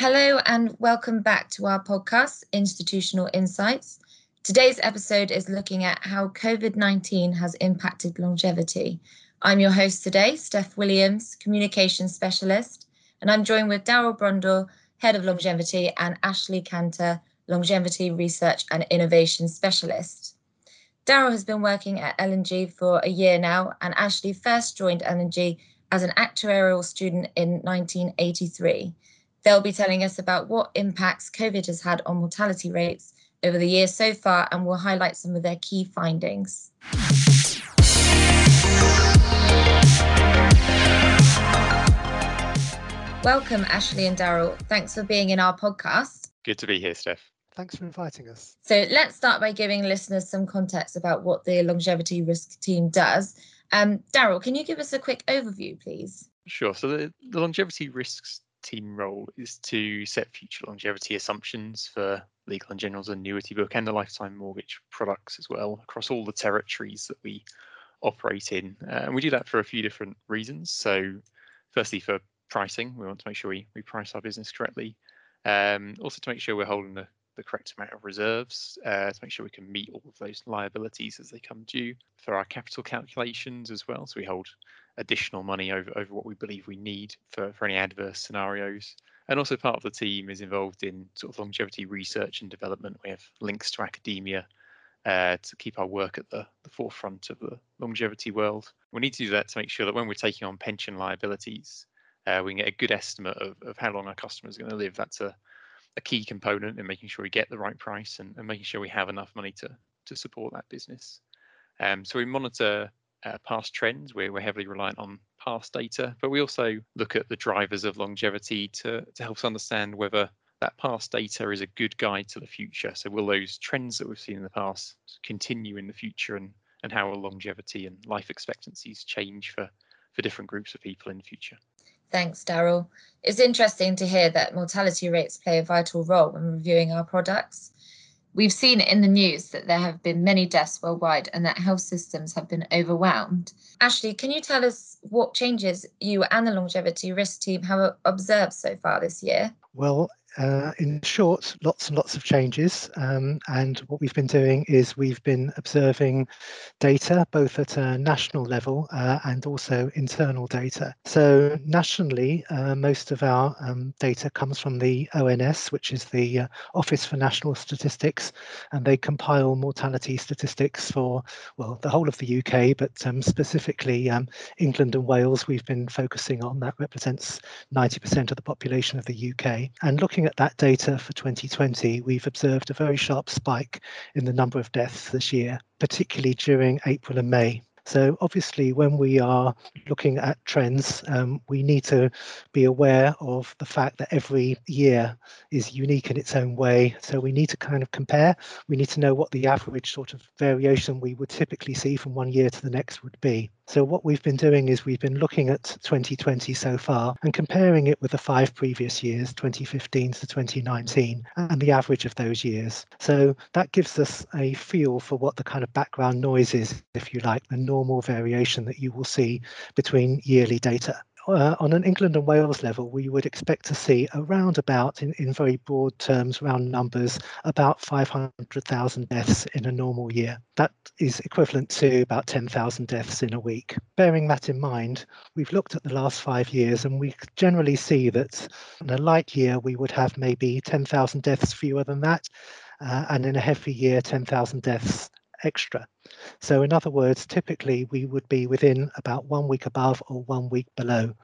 Hello and welcome back to our podcast, Institutional Insights. Today's episode is looking at how COVID 19 has impacted longevity. I'm your host today, Steph Williams, Communications Specialist, and I'm joined with Daryl Brundle, Head of Longevity, and Ashley Cantor, Longevity Research and Innovation Specialist. Daryl has been working at L&G for a year now, and Ashley first joined L&G as an actuarial student in 1983. They'll be telling us about what impacts COVID has had on mortality rates over the year so far, and we'll highlight some of their key findings. Welcome, Ashley and Daryl. Thanks for being in our podcast. Good to be here, Steph. Thanks for inviting us. So, let's start by giving listeners some context about what the longevity risk team does. Um, Daryl, can you give us a quick overview, please? Sure. So, the, the longevity risks team role is to set future longevity assumptions for legal and general's annuity book and the lifetime mortgage products as well across all the territories that we operate in. Uh, and we do that for a few different reasons. So, firstly, for pricing, we want to make sure we, we price our business correctly. Um, also, to make sure we're holding the, the correct amount of reserves uh, to make sure we can meet all of those liabilities as they come due. For our capital calculations as well, so we hold additional money over, over what we believe we need for, for any adverse scenarios. And also part of the team is involved in sort of longevity research and development. We have links to academia uh, to keep our work at the, the forefront of the longevity world. We need to do that to make sure that when we're taking on pension liabilities, uh, we can get a good estimate of, of how long our customers are going to live. That's a, a key component in making sure we get the right price and, and making sure we have enough money to, to support that business. Um, so we monitor uh, past trends. We're, we're heavily reliant on past data, but we also look at the drivers of longevity to, to help us understand whether that past data is a good guide to the future. So will those trends that we've seen in the past continue in the future and, and how will longevity and life expectancies change for, for different groups of people in the future? Thanks, Daryl. It's interesting to hear that mortality rates play a vital role when reviewing our products. We've seen in the news that there have been many deaths worldwide and that health systems have been overwhelmed. Ashley, can you tell us what changes you and the longevity risk team have observed so far this year? Well, uh, in short, lots and lots of changes. Um, and what we've been doing is we've been observing data both at a national level uh, and also internal data. So nationally, uh, most of our um, data comes from the ONS, which is the uh, Office for National Statistics, and they compile mortality statistics for, well, the whole of the UK, but um, specifically um, England and Wales, we've been focusing on. That represents 90% of the population of the UK. And looking at that data for 2020, we've observed a very sharp spike in the number of deaths this year, particularly during April and May. So obviously, when we are looking at trends, um, we need to be aware of the fact that every year is unique in its own way. So we need to kind of compare. We need to know what the average sort of variation we would typically see from one year to the next would be. So what we've been doing is we've been looking at 2020 so far and comparing it with the five previous years, 2015 to 2019, and the average of those years. So that gives us a feel for what the kind of background noise is, if you like, the normal variation that you will see between yearly data uh, on an England and Wales level, we would expect to see around about, in, in very broad terms, round numbers, about 500,000 deaths in a normal year. That is equivalent to about 10,000 deaths in a week. Bearing that in mind, we've looked at the last five years and we generally see that in a light year, we would have maybe 10,000 deaths fewer than that. Uh, and in a heavy year, 10,000 deaths extra. So in other words, typically we would be within about one week above or one week below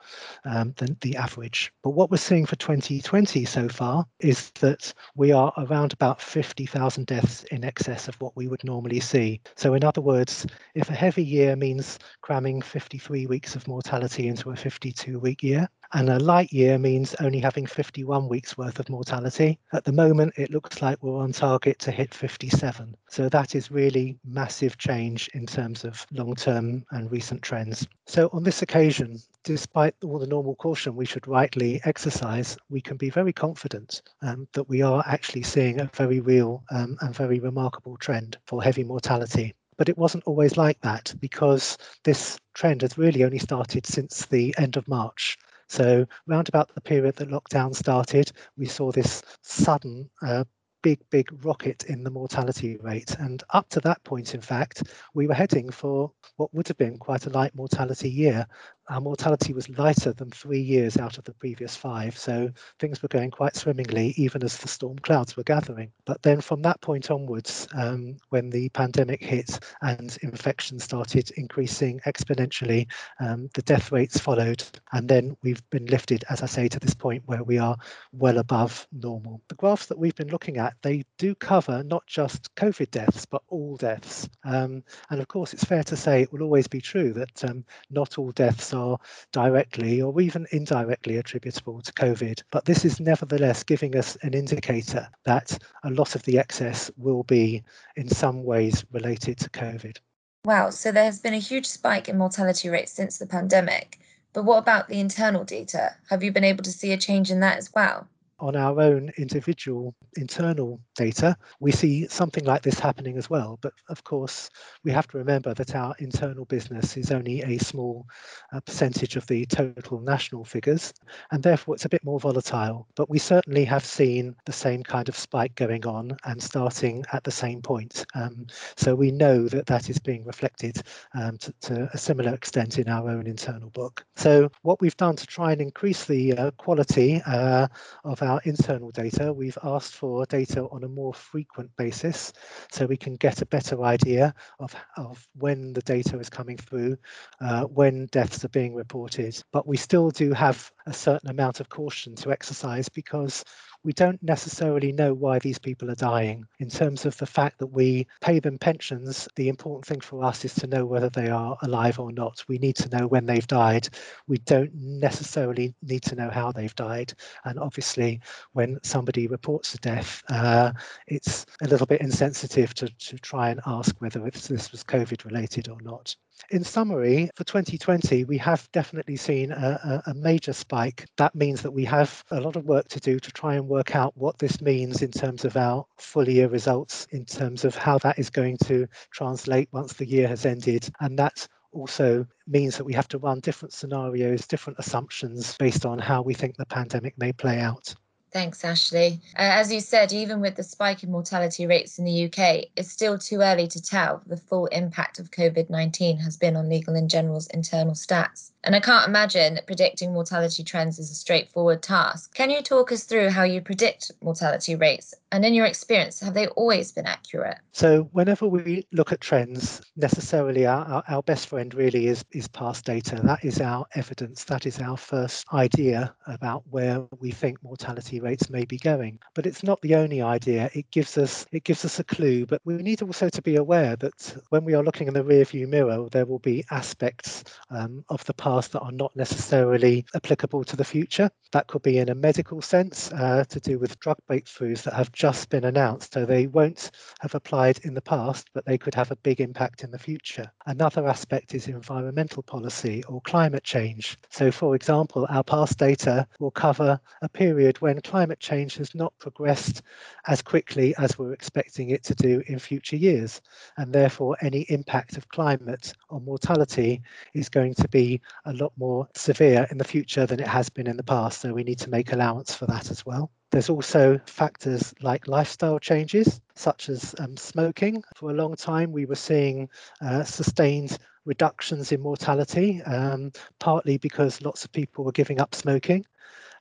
um, the, the average. But what we're seeing for 2020 so far is that we are around about 50,000 deaths in excess of what we would normally see. So in other words, if a heavy year means cramming 53 weeks of mortality into a 52 week year, and a light year means only having 51 weeks worth of mortality. At the moment, it looks like we're on target to hit 57. So that is really massive change in terms of long-term and recent trends. So on this occasion, despite all the normal caution we should rightly exercise, we can be very confident um, that we are actually seeing a very real um, and very remarkable trend for heavy mortality. But it wasn't always like that because this trend has really only started since the end of March. So round about the period that lockdown started, we saw this sudden uh, big, big rocket in the mortality rate. And up to that point, in fact, we were heading for what would have been quite a light mortality year our mortality was lighter than three years out of the previous five. So things were going quite swimmingly, even as the storm clouds were gathering. But then from that point onwards, um, when the pandemic hit and infections started increasing exponentially, um, the death rates followed. And then we've been lifted, as I say, to this point where we are well above normal. The graphs that we've been looking at, they do cover not just COVID deaths, but all deaths. Um, and of course, it's fair to say it will always be true that um, not all deaths are directly or even indirectly attributable to COVID. But this is nevertheless giving us an indicator that a lot of the excess will be in some ways related to COVID. Wow, so there has been a huge spike in mortality rates since the pandemic. But what about the internal data? Have you been able to see a change in that as well? On our own individual internal data, we see something like this happening as well. But of course, we have to remember that our internal business is only a small uh, percentage of the total national figures, and therefore it's a bit more volatile. But we certainly have seen the same kind of spike going on and starting at the same point. Um, so we know that that is being reflected um, to, to, a similar extent in our own internal book. So what we've done to try and increase the uh, quality uh, of our internal data, we've asked for data on a more frequent basis so we can get a better idea of, of when the data is coming through, uh, when deaths are being reported. But we still do have a certain amount of caution to exercise because we don't necessarily know why these people are dying. In terms of the fact that we pay them pensions, the important thing for us is to know whether they are alive or not. We need to know when they've died. We don't necessarily need to know how they've died. And obviously, when somebody reports a death, uh, it's a little bit insensitive to, to try and ask whether this was COVID related or not. In summary, for 2020, we have definitely seen a, a, major spike. That means that we have a lot of work to do to try and work out what this means in terms of our full year results, in terms of how that is going to translate once the year has ended. And that also means that we have to run different scenarios, different assumptions based on how we think the pandemic may play out. Thanks, Ashley. Uh, as you said, even with the spike in mortality rates in the UK, it's still too early to tell the full impact of COVID 19 has been on Legal and General's internal stats. And I can't imagine that predicting mortality trends is a straightforward task. Can you talk us through how you predict mortality rates? And in your experience, have they always been accurate? So, whenever we look at trends, necessarily our, our, our best friend really is, is past data. That is our evidence. That is our first idea about where we think mortality rates may be going. But it's not the only idea. It gives us it gives us a clue. But we need also to be aware that when we are looking in the rearview mirror, there will be aspects um, of the past that are not necessarily applicable to the future. That could be in a medical sense uh, to do with drug breakthroughs that have just been announced. So they won't have applied in the past, but they could have a big impact in the future. Another aspect is environmental policy or climate change. So, for example, our past data will cover a period when climate change has not progressed as quickly as we're expecting it to do in future years. And therefore, any impact of climate on mortality is going to be a lot more severe in the future than it has been in the past. So we need to make allowance for that as well. There's also factors like lifestyle changes, such as um, smoking. For a long time, we were seeing uh, sustained reductions in mortality, um, partly because lots of people were giving up smoking.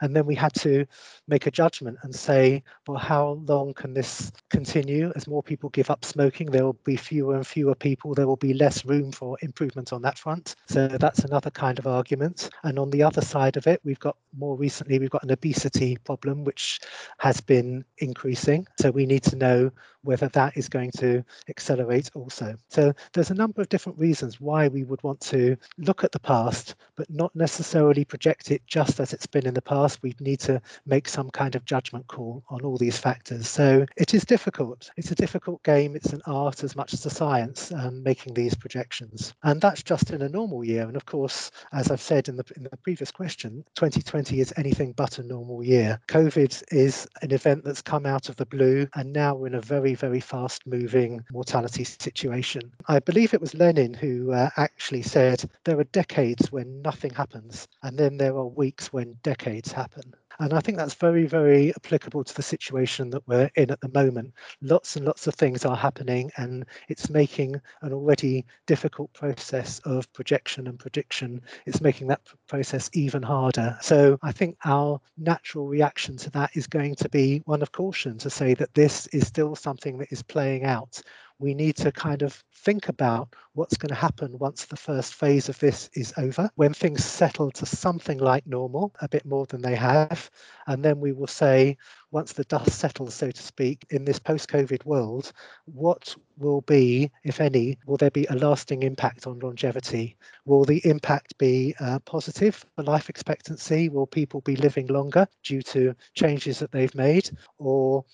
And then we had to make a judgment and say, well, how long can this continue? As more people give up smoking, there will be fewer and fewer people. There will be less room for improvement on that front. So that's another kind of argument. And on the other side of it, we've got more recently, we've got an obesity problem, which has been increasing. So we need to know whether that is going to accelerate also. So there's a number of different reasons why we would want to look at the past, but not necessarily project it just as it's been in the past forecast, we need to make some kind of judgment call on all these factors. So it is difficult. It's a difficult game. It's an art as much as a science um, making these projections. And that's just in a normal year. And of course, as I've said in the, in the previous question, 2020 is anything but a normal year. COVID is an event that's come out of the blue, and now we're in a very, very fast moving mortality situation. I believe it was Lenin who uh, actually said there are decades when nothing happens, and then there are weeks when decades happen. And I think that's very, very applicable to the situation that we're in at the moment. Lots and lots of things are happening, and it's making an already difficult process of projection and prediction. It's making that process even harder. So I think our natural reaction to that is going to be one of caution to say that this is still something that is playing out we need to kind of think about what's going to happen once the first phase of this is over, when things settle to something like normal, a bit more than they have. And then we will say, once the dust settles, so to speak, in this post COVID world, what will be, if any, will there be a lasting impact on longevity? Will the impact be uh, positive for life expectancy? Will people be living longer due to changes that they've made? Or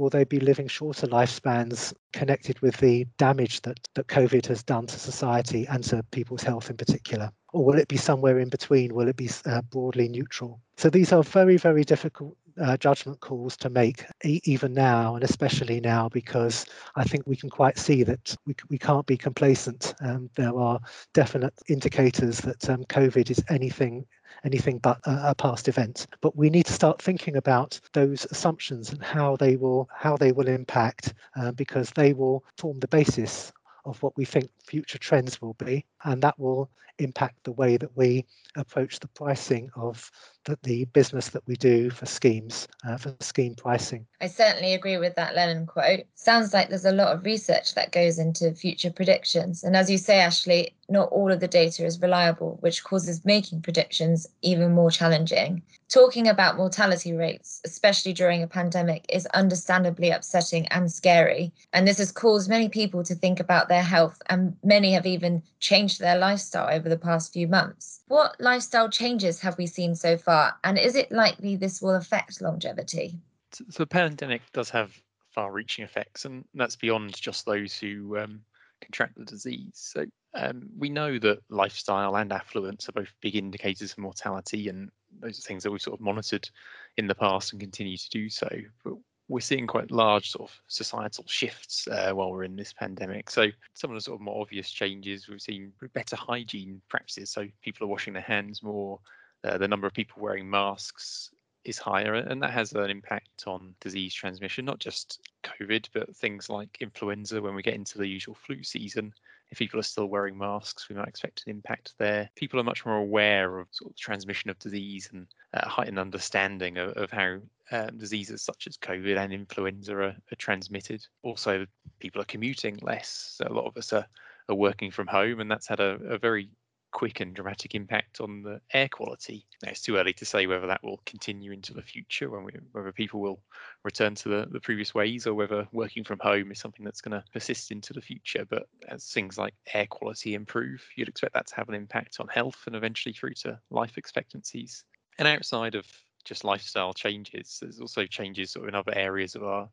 will they be living shorter lifespans connected with the damage that, that COVID has done to society and to people's health in particular? Or will it be somewhere in between? Will it be uh, broadly neutral? So these are very, very difficult uh, judgment calls to make e- even now and especially now because I think we can quite see that we, we can't be complacent. Um, there are definite indicators that um, COVID is anything anything but a, a, past event. But we need to start thinking about those assumptions and how they will how they will impact, uh, because they will form the basis of what we think future trends will be, and that will impact the way that we approach the pricing of the, the business that we do for schemes, uh, for scheme pricing. I certainly agree with that Lenin quote. Sounds like there's a lot of research that goes into future predictions. And as you say, Ashley, not all of the data is reliable, which causes making predictions even more challenging. Talking about mortality rates, especially during a pandemic, is understandably upsetting and scary. And this has caused many people to think about their health, and many have even changed their lifestyle over the past few months. What lifestyle changes have we seen so far, and is it likely this will affect longevity? So the pandemic does have far-reaching effects, and that's beyond just those who um, contract the disease. So um, we know that lifestyle and affluence are both big indicators of mortality, and those are things that we've sort of monitored in the past and continue to do so. But we're seeing quite large sort of societal shifts uh, while we're in this pandemic. So some of the sort of more obvious changes we've seen better hygiene practices. So people are washing their hands more. Uh, the number of people wearing masks is higher, and that has an impact on disease transmission, not just COVID, but things like influenza when we get into the usual flu season if people are still wearing masks, we might expect an impact there. People are much more aware of sort of transmission of disease and uh, heightened understanding of, of how um, diseases such as COVID and influenza are, are, transmitted. Also, people are commuting less. So a lot of us are, are working from home, and that's had a, a very quick and dramatic impact on the air quality. Now, it's too early to say whether that will continue into the future, when we, whether people will return to the, the previous ways, or whether working from home is something that's going to persist into the future. But as things like air quality improve, you'd expect that to have an impact on health and eventually through to life expectancies. And outside of just lifestyle changes, there's also changes sort of in other areas of our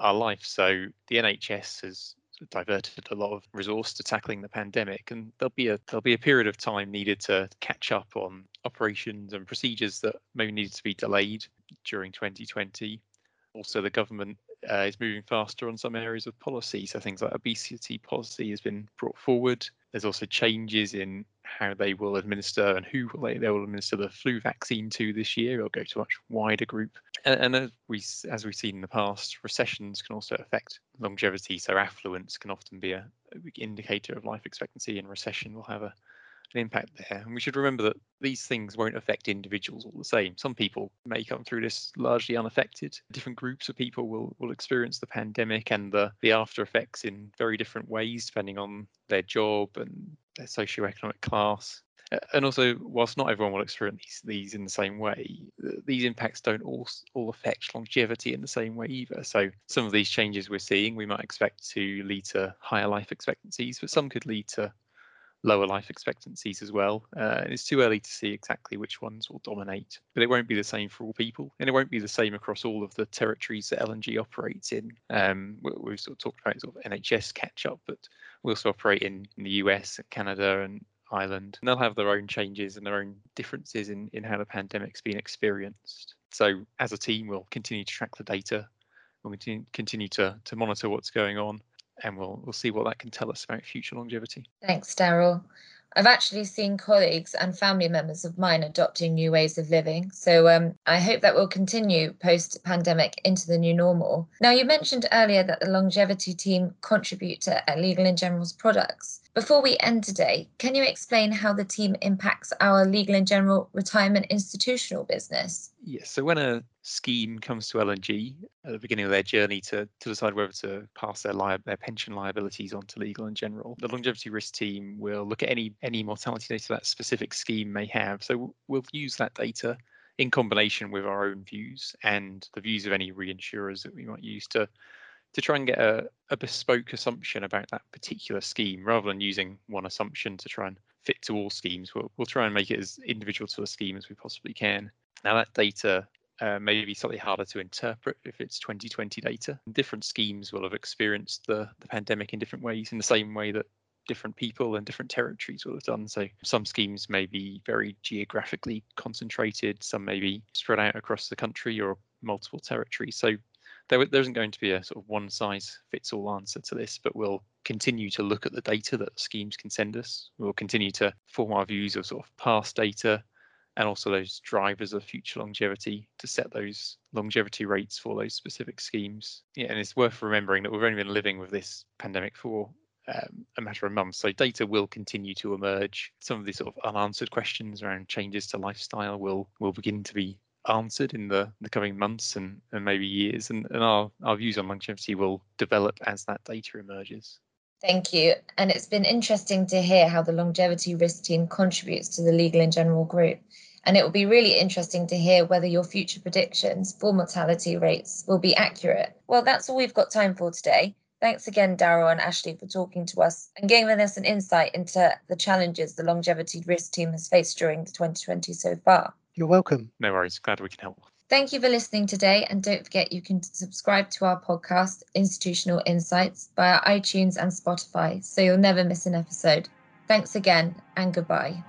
our life. So the NHS has diverted a lot of resource to tackling the pandemic, and there'll be a there'll be a period of time needed to catch up on operations and procedures that maybe needed to be delayed during 2020. Also, the government uh, is moving faster on some areas of policy. So things like obesity policy has been brought forward. There's also changes in how they will administer and who they, they will administer the flu vaccine to this year. It'll go to a much wider group. And, and as we as we've seen in the past, recessions can also affect longevity. So affluence can often be a, indicator of life expectancy, and recession will have a an impact there. And we should remember that these things won't affect individuals all the same. Some people may come through this largely unaffected. Different groups of people will, will experience the pandemic and the, the after effects in very different ways, depending on their job and their socioeconomic class. And also, whilst not everyone will experience these, these in the same way, these impacts don't all, all affect longevity in the same way either. So, some of these changes we're seeing we might expect to lead to higher life expectancies, but some could lead to lower life expectancies as well. Uh, and it's too early to see exactly which ones will dominate, but it won't be the same for all people, and it won't be the same across all of the territories that L&G operates in. Um, we, have sort of talked about sort of NHS catch up, but we also operate in, in the US and Canada and Ireland. And they'll have their own changes and their own differences in, in how the pandemic's been experienced. So as a team, we'll continue to track the data. We'll continue, continue to, to monitor what's going on and we'll we'll see what that can tell us about future longevity. Thanks, Daryl. I've actually seen colleagues and family members of mine adopting new ways of living. So um, I hope that will continue post pandemic into the new normal. Now, you mentioned earlier that the longevity team contribute to Legal and General's products. Before we end today, can you explain how the team impacts our Legal and General retirement institutional business? Yes. So when a scheme comes to L&G at the beginning of their journey to, to decide whether to pass their li- their pension liabilities on to Legal and General, the longevity risk team will look at any any mortality data that specific scheme may have. So we'll use that data in combination with our own views and the views of any reinsurers that we might use to to try and get a, a bespoke assumption about that particular scheme rather than using one assumption to try and fit to all schemes. We'll, we'll try and make it as individual to a scheme as we possibly can. Now, that data uh, may be slightly harder to interpret if it's 2020 data. Different schemes will have experienced the, the pandemic in different ways, in the same way that different people and different territories will have done. So some schemes may be very geographically concentrated, some may be spread out across the country or multiple territories. So there, there isn't going to be a sort of one size fits all answer to this, but we'll continue to look at the data that schemes can send us. We'll continue to form our views of sort of past data and also those drivers of future longevity to set those longevity rates for those specific schemes. Yeah, and it's worth remembering that we've only been living with this pandemic for um, a matter of months. So data will continue to emerge. Some of these sort of unanswered questions around changes to lifestyle will will begin to be answered in the, the coming months and, and maybe years. And, and our, our views on longevity will develop as that data emerges. Thank you. And it's been interesting to hear how the longevity risk team contributes to the legal and general group. And it will be really interesting to hear whether your future predictions for mortality rates will be accurate. Well, that's all we've got time for today. Thanks again, Daryl and Ashley, for talking to us and giving us an insight into the challenges the longevity risk team has faced during the 2020 so far. You're welcome. No worries. Glad we can help. Thank you for listening today. And don't forget, you can subscribe to our podcast, Institutional Insights, via iTunes and Spotify, so you'll never miss an episode. Thanks again, and goodbye.